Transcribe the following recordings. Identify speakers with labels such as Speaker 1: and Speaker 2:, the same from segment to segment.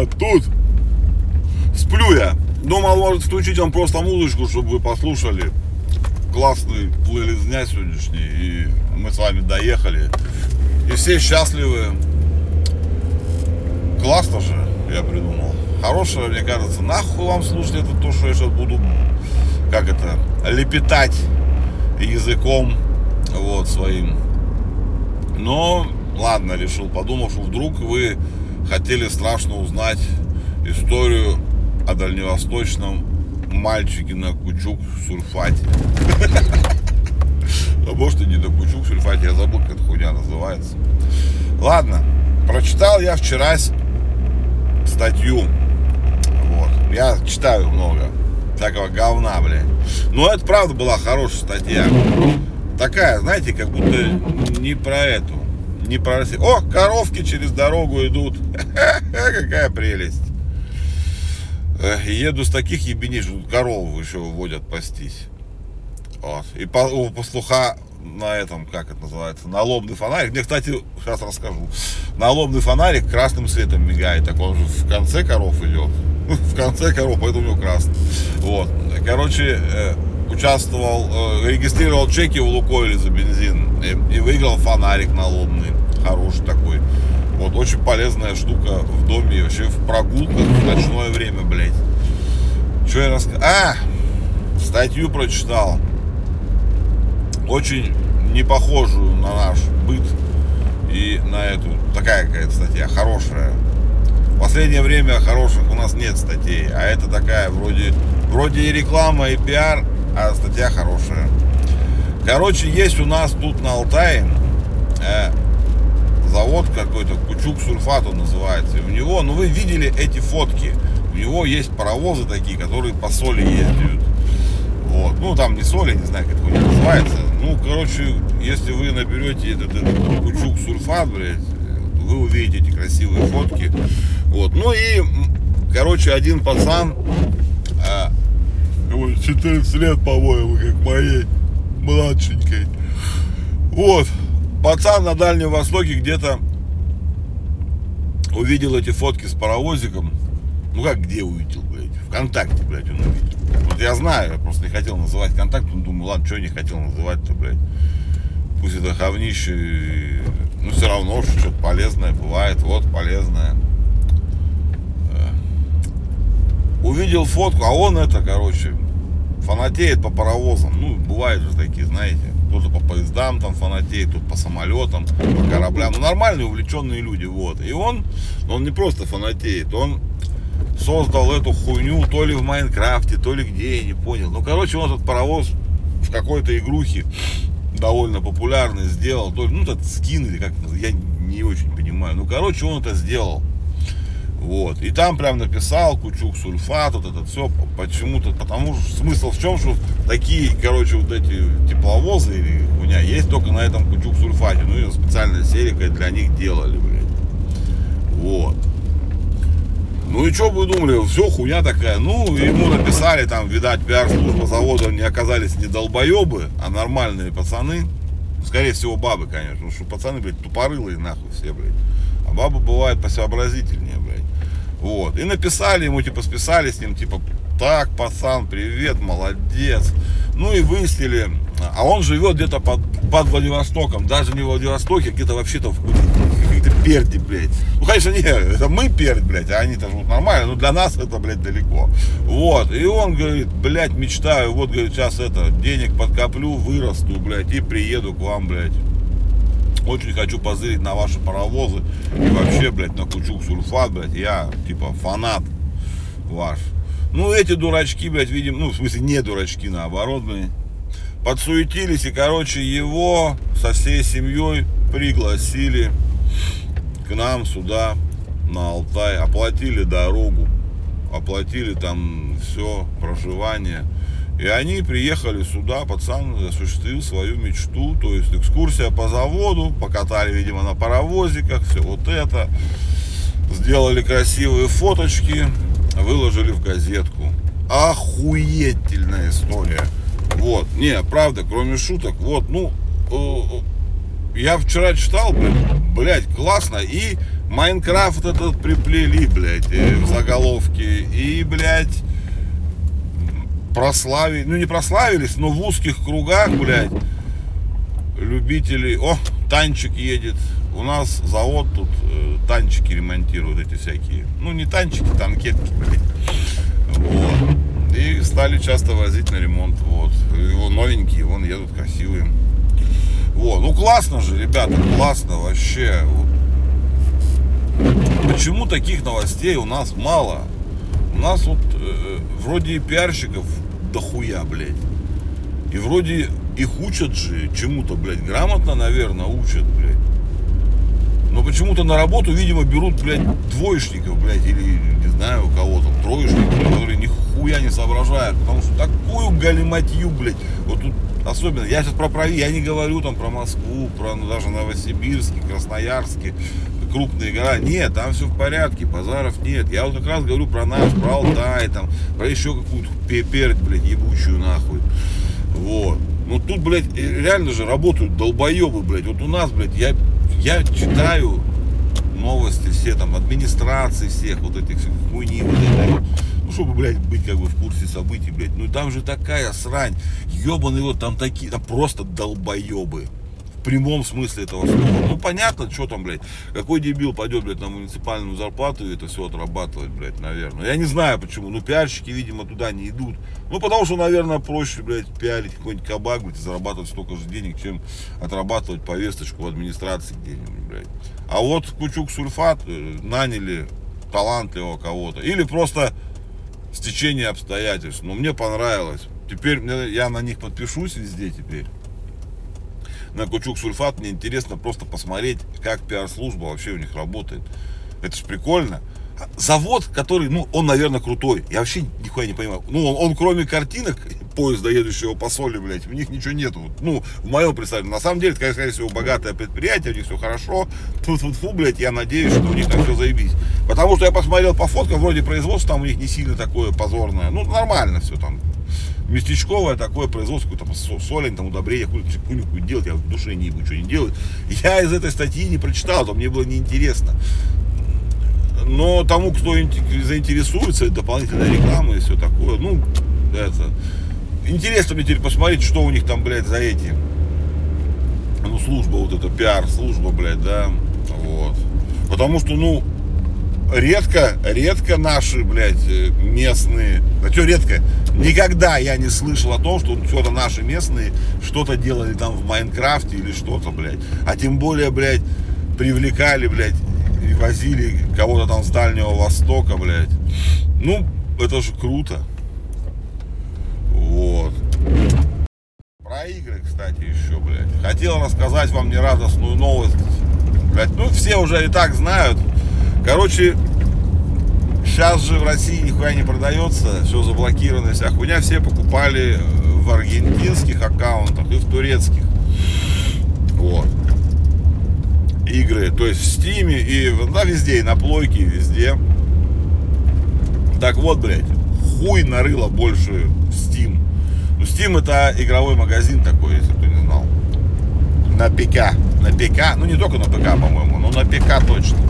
Speaker 1: я тут. Сплю я. Думал, может включить вам просто музычку, чтобы вы послушали. Классный плейлист дня сегодняшний. И мы с вами доехали. И все счастливы. Классно же, я придумал. Хорошее, мне кажется. Нахуй вам слушать это то, что я сейчас буду, как это, лепетать языком вот своим. Но, ладно, решил, подумал, что вдруг вы хотели страшно узнать историю о дальневосточном мальчике на Кучук сурфате. А может и не на Кучук сурфате, я забыл, как эта хуйня называется. Ладно, прочитал я вчера статью. Вот. Я читаю много всякого говна, блядь. Но это правда была хорошая статья. Такая, знаете, как будто не про эту. Не про Россию. О, коровки через дорогу идут. Какая прелесть. Еду с таких ебеней, что еще водят пастись. Вот. И по, по послуха на этом, как это называется, налобный фонарик. Мне, кстати, сейчас расскажу. Налобный фонарик красным светом мигает. Так он же в конце коров идет. В конце коров, поэтому у него красный. Вот. Короче, э, участвовал, э, регистрировал чеки у Лукойли за бензин и, и выиграл фонарик налобный. Хороший такой. Вот, очень полезная штука в доме и вообще в прогулках в ночное время, блядь. Что я рассказал? А, статью прочитал. Очень не похожую на наш быт и на эту. Такая какая-то статья, хорошая. В последнее время хороших у нас нет статей, а это такая вроде, вроде и реклама, и пиар, а статья хорошая. Короче, есть у нас тут на Алтае э, завод какой-то, Кучук Сульфат он называется. И у него, ну вы видели эти фотки, у него есть паровозы такие, которые по соли ездят. Вот. Ну, там не соли, не знаю, как это называется. Ну, короче, если вы наберете этот, этот Кучук Сульфат, блядь, вы увидите эти красивые фотки. Вот. Ну и, короче, один пацан, а, 14 лет, по-моему, как моей младшенькой. Вот, пацан на Дальнем Востоке где-то увидел эти фотки с паровозиком. Ну как где увидел, блядь? Вконтакте, блядь, он увидел. Вот я знаю, я просто не хотел называть контакт, но думаю, ладно, что не хотел называть-то, блядь. Пусть это говнище, ну все равно, что что-то полезное бывает, вот полезное. Э. Увидел фотку, а он это, короче, фанатеет по паровозам. Ну, бывает же такие, знаете кто-то по поездам там фанатеет, тут по самолетам, по кораблям. Ну, нормальные, увлеченные люди, вот. И он, он не просто фанатеет, он создал эту хуйню то ли в Майнкрафте, то ли где, я не понял. Ну, короче, он этот паровоз в какой-то игрухе довольно популярный сделал, то ли, ну, этот скин или как я не очень понимаю. Ну, короче, он это сделал. Вот. И там прям написал Кучук сульфат, вот это все, почему-то, потому что смысл в чем, что такие, короче, вот эти тепловозы у меня есть только на этом Кучук сульфате, ну и специальная серия для них делали, блядь. Вот. Ну и что вы думали, все хуйня такая. Ну, ему написали там, видать, пиар-служба завода не оказались не долбоебы, а нормальные пацаны. Скорее всего, бабы, конечно, потому что пацаны, блядь, тупорылые нахуй все, блядь. Бабы бывают посообразительнее, блядь. Вот. И написали ему, типа, списали с ним, типа, так, пацан, привет, молодец. Ну и выяснили, а он живет где-то под, под Владивостоком, даже не в Владивостоке, а где-то вообще-то в каких-то перди, блядь. Ну, конечно, нет, это мы пердь, блядь, а они-то живут нормально, но для нас это, блядь, далеко. Вот, и он говорит, блядь, мечтаю, вот, говорит, сейчас это, денег подкоплю, вырасту, блядь, и приеду к вам, блядь. Очень хочу позырить на ваши паровозы. И вообще, блядь, на Кучук Сульфат, блядь, я, типа, фанат ваш. Ну, эти дурачки, блядь, видим, ну, в смысле, не дурачки, наоборот, блядь, подсуетились и, короче, его со всей семьей пригласили к нам сюда, на Алтай, оплатили дорогу, оплатили там все, проживание. И они приехали сюда, пацан осуществил свою мечту, то есть экскурсия по заводу, покатали, видимо, на паровозиках, все вот это, сделали красивые фоточки, выложили в газетку. Охуительная история. Вот, не, правда, кроме шуток, вот, ну, э, я вчера читал, блядь, классно, и Майнкрафт этот приплели, блядь, э, в заголовке. И, блядь, прославили, ну не прославились, но в узких кругах, блядь, любителей, о, танчик едет, у нас завод тут э, танчики ремонтируют эти всякие, ну не танчики, танкетки, блядь, вот, и стали часто возить на ремонт, вот, его новенькие, вон едут красивые, вот, ну классно же, ребята, классно вообще, вот. Почему таких новостей у нас мало? У нас вот э, вроде и пиарщиков дохуя, блядь. И вроде их учат же чему-то, блядь, грамотно, наверное, учат, блядь. Но почему-то на работу, видимо, берут, блядь, двоечников, блядь, или, не знаю, у кого там, троечников, которые нихуя не соображают. Потому что такую галиматью, блядь, вот тут особенно, я сейчас про прави, я не говорю там про Москву, про ну, даже Новосибирске, Красноярске, крупные города. Нет, там все в порядке, базаров нет. Я вот как раз говорю про нас, про Алтай, там, про еще какую-то перед, блядь, ебучую нахуй. Вот. Ну тут, блядь, реально же работают долбоебы, блядь. Вот у нас, блядь, я, я читаю новости все, там, администрации всех вот этих хуйни, вот это ну, чтобы, блядь, быть как бы в курсе событий, блядь. Ну, там же такая срань. Ебаный вот, там такие, там просто долбоебы прямом смысле этого слова. Ну, понятно, что там, блядь, какой дебил пойдет, блядь, на муниципальную зарплату и это все отрабатывать, блядь, наверное. Я не знаю почему, ну, пиарщики, видимо, туда не идут. Ну, потому что, наверное, проще, блядь, пиарить какой-нибудь кабак, блядь, и зарабатывать столько же денег, чем отрабатывать повесточку в администрации где-нибудь, блядь. А вот Кучук Сульфат э, наняли талантливого кого-то. Или просто стечение обстоятельств. Но мне понравилось. Теперь я на них подпишусь везде теперь на Кучук Сульфат, мне интересно просто посмотреть, как пиар-служба вообще у них работает. Это же прикольно. Завод, который, ну, он, наверное, крутой. Я вообще нихуя не понимаю. Ну, он, он кроме картинок поезда, едущего по соли, блядь, у них ничего нету. Ну, в моем представлении. На самом деле, это, скорее всего, богатое предприятие, у них все хорошо. Тут, тут, фу, блядь, я надеюсь, что у них там все заебись. Потому что я посмотрел по фоткам, вроде производство там у них не сильно такое позорное. Ну, нормально все там местечковое такое производство, какой-то солень, там удобрение, хуйню делать, я в душе не буду что не делать. Я из этой статьи не прочитал, то мне было неинтересно. Но тому, кто заинтересуется, дополнительная реклама и все такое, ну, это, интересно мне теперь посмотреть, что у них там, блядь, за эти, ну, служба, вот эта пиар-служба, блядь, да, вот. Потому что, ну, редко, редко наши, блядь, э, местные, да что редко, никогда я не слышал о том, что что-то наши местные что-то делали там в Майнкрафте или что-то, блядь. А тем более, блядь, привлекали, блядь, и возили кого-то там с Дальнего Востока, блядь. Ну, это же круто. Вот. Про игры, кстати, еще, блядь. Хотел рассказать вам нерадостную новость. Блядь, ну все уже и так знают, Короче, сейчас же в России нихуя не продается, все заблокировано, вся хуйня. Все покупали в аргентинских аккаунтах и в турецких. Вот. Игры, то есть в Стиме и да, везде, и на плойке, и везде. Так вот, блядь, хуй нарыло больше в Steam. Ну, Steam это игровой магазин такой, если кто не знал. На ПК. На ПК, ну не только на ПК, по-моему, но на ПК точно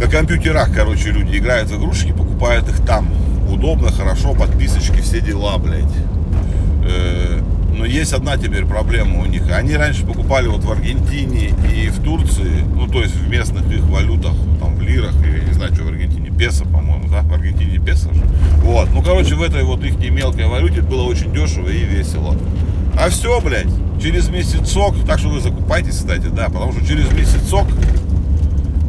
Speaker 1: на компьютерах, короче, люди играют в игрушки, покупают их там. Удобно, хорошо, подписочки, все дела, блядь. Э, но есть одна теперь проблема у них. Они раньше покупали вот в Аргентине и в Турции, ну то есть в местных их валютах, там в лирах, или не знаю, что в Аргентине, песо, по-моему, да, в Аргентине песо же. Вот, ну короче, в этой вот их мелкой валюте было очень дешево и весело. А все, блядь, через месяцок, так что вы закупайтесь, кстати, да, потому что через месяцок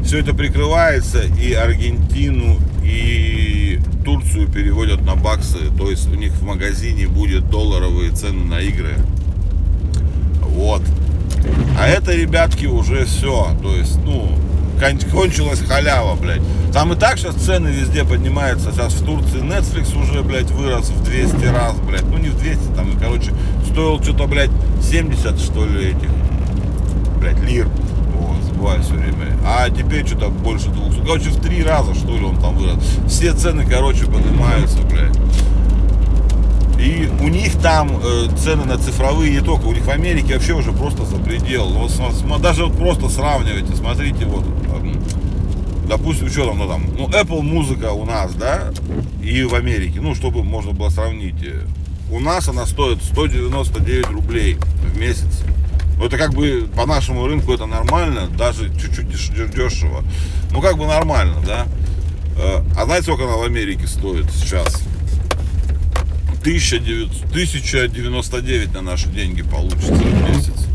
Speaker 1: все это прикрывается, и Аргентину, и Турцию переводят на баксы. То есть у них в магазине будет долларовые цены на игры. Вот. А это, ребятки, уже все. То есть, ну, кончилась халява, блядь. Там и так сейчас цены везде поднимаются. Сейчас в Турции Netflix уже, блядь, вырос в 200 раз, блядь. Ну, не в 200, там, короче, стоил что-то, блядь, 70, что ли, этих, блядь, лир забываю все время. А теперь что-то больше двух. Короче, в три раза, что ли, он там вырос. Все цены, короче, поднимаются, блядь. И у них там э, цены на цифровые не только, у них в Америке вообще уже просто запредел. Ну, вот, даже вот просто сравнивайте, смотрите, вот, допустим, что там, ну там, ну Apple музыка у нас, да, и в Америке, ну, чтобы можно было сравнить. Э, у нас она стоит 199 рублей в месяц. Ну, это как бы по нашему рынку это нормально, даже чуть-чуть дешево. Ну, как бы нормально, да. Э, а знаете, сколько она в Америке стоит сейчас? 1099 на наши деньги получится в месяц.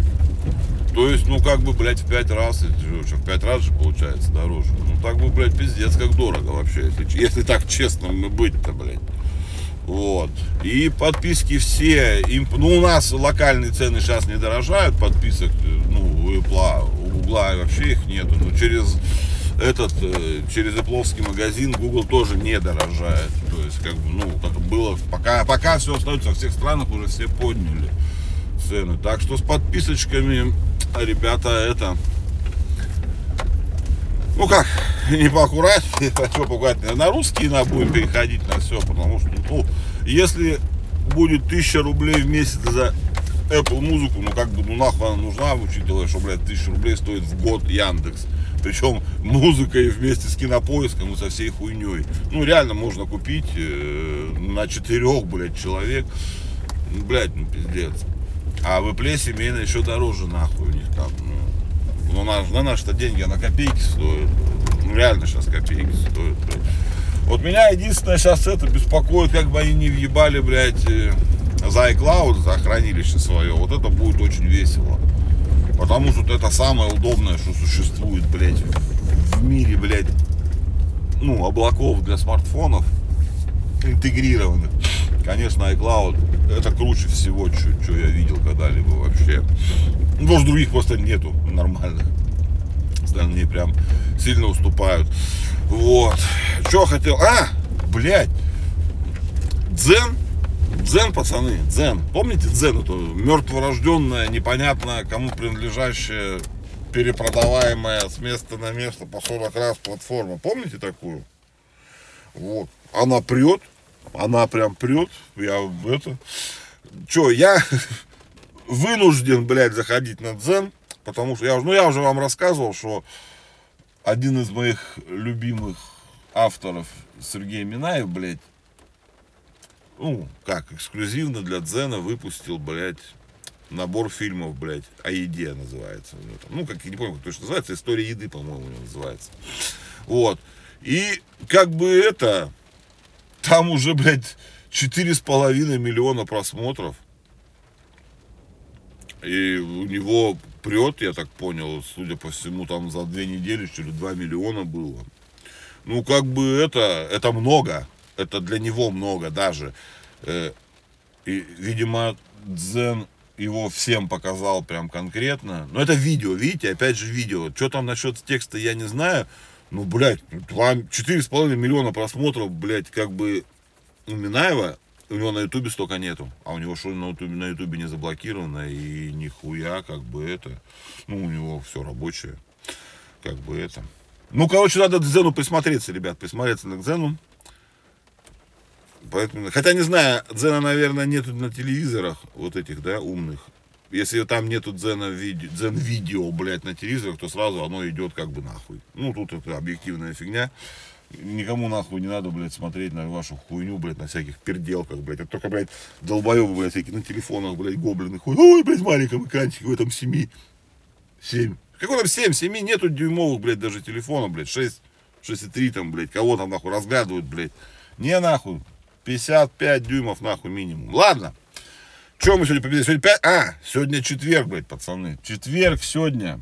Speaker 1: То есть, ну, как бы, блядь, в 5 раз, в 5 раз же получается дороже. Ну, так бы, блядь, пиздец, как дорого вообще, если, если так честно быть-то, блядь. Вот. И подписки все, им, ну, у нас локальные цены сейчас не дорожают, подписок, ну, у Apple, у Google вообще их нету, но через этот, э, через Apple магазин Google тоже не дорожает. То есть, как бы, ну, как было, пока, пока все остается, во всех странах уже все подняли цены. Так что с подписочками, ребята, это, ну как, не поаккуратнее, хочу пугать, на русский на будем переходить на все, потому что, ну, если будет тысяча рублей в месяц за Apple музыку, ну как бы, ну нахуй она нужна, учитывая, что, блядь, тысяча рублей стоит в год Яндекс. Причем музыкой вместе с кинопоиском и со всей хуйней. Ну, реально можно купить э, на четырех, блядь, человек. Ну, блядь, ну пиздец. А в Apple семейная еще дороже, нахуй, у них там. Ну, ну на, на наши-то деньги, она копейки стоит. Ну, реально сейчас копейки стоит. Вот меня единственное сейчас это беспокоит, как бы они не въебали, блядь, э, за iCloud, за хранилище свое. Вот это будет очень весело. Потому что это самое удобное, что существует, блядь, в мире, блядь, ну, облаков для смартфонов интегрированных. Конечно, iCloud это круче всего, что я видел когда-либо вообще. Ну, потому других просто нету нормальных. Остальные прям сильно уступают. Вот. Что хотел? А, блядь. Дзен Дзен, пацаны, дзен. Помните дзен? Это мертворожденная, непонятно кому принадлежащая, перепродаваемая с места на место по 40 раз платформа. Помните такую? Вот. Она прет. Она прям прет. Я это... Че, я вынужден, блядь, заходить на дзен. Потому что я, ну, я уже вам рассказывал, что один из моих любимых авторов, Сергей Минаев, блядь, ну, как, эксклюзивно для Дзена выпустил, блядь, набор фильмов, блядь, о еде называется. Ну, как, я не помню, как точно называется, история еды, по-моему, называется. Вот. И как бы это, там уже, блядь, четыре с половиной миллиона просмотров. И у него прет, я так понял, судя по всему, там за две недели, что ли, 2 миллиона было. Ну, как бы это, это много это для него много даже. Э, и, видимо, Дзен его всем показал прям конкретно. Но это видео, видите, опять же видео. Что там насчет текста, я не знаю. Ну, блядь, 4,5 миллиона просмотров, блядь, как бы у Минаева, у него на ютубе столько нету. А у него что на ютубе, на ютубе не заблокировано, и нихуя, как бы это. Ну, у него все рабочее. Как бы это. Ну, короче, надо к Дзену присмотреться, ребят, присмотреться на Дзену. Поэтому, хотя не знаю, дзена, наверное, нету на телевизорах вот этих, да, умных. Если там нету дзена видео, дзен видео, блядь, на телевизорах, то сразу оно идет как бы нахуй. Ну, тут это объективная фигня. Никому нахуй не надо, блядь, смотреть на вашу хуйню, блядь, на всяких переделках, блядь. Это только, блядь, долбоебы, блядь, всякие на телефонах, блядь, гоблины ходят. Ой, блядь, маленьком экранчике в этом 7. 7. Какой там 7? 7 нету дюймовых, блядь, даже телефона, блядь. 6, 6,3 там, блядь. Кого там, нахуй, разглядывают, блядь. Не, нахуй. 55 дюймов нахуй минимум. Ладно. Чем мы сегодня победили? Сегодня 5... А, сегодня четверг, блядь, пацаны. Четверг сегодня.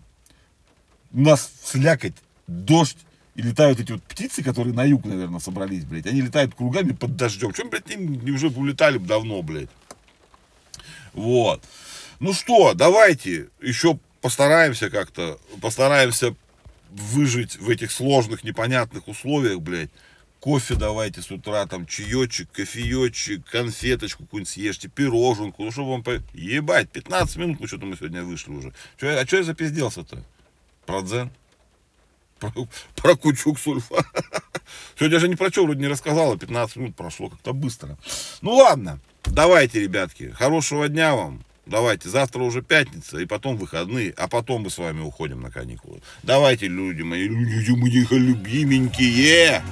Speaker 1: У нас слякоть, дождь. И летают эти вот птицы, которые на юг, наверное, собрались, блядь. Они летают кругами под дождем. Чем, блядь, они уже улетали бы давно, блядь. Вот. Ну что, давайте еще постараемся как-то, постараемся выжить в этих сложных, непонятных условиях, блядь кофе давайте с утра, там, чаечек, кофеечек, конфеточку какую-нибудь съешьте, пироженку, ну, чтобы вам, по... ебать, 15 минут, ну, что-то мы сегодня вышли уже. Че, а что я запизделся-то? Про дзен? Про, про кучук сульфа. Сегодня же ни про что вроде не рассказала, 15 минут прошло как-то быстро. Ну, ладно. Давайте, ребятки, хорошего дня вам. Давайте, завтра уже пятница, и потом выходные, а потом мы с вами уходим на каникулы. Давайте, люди мои, люди мои любименькие.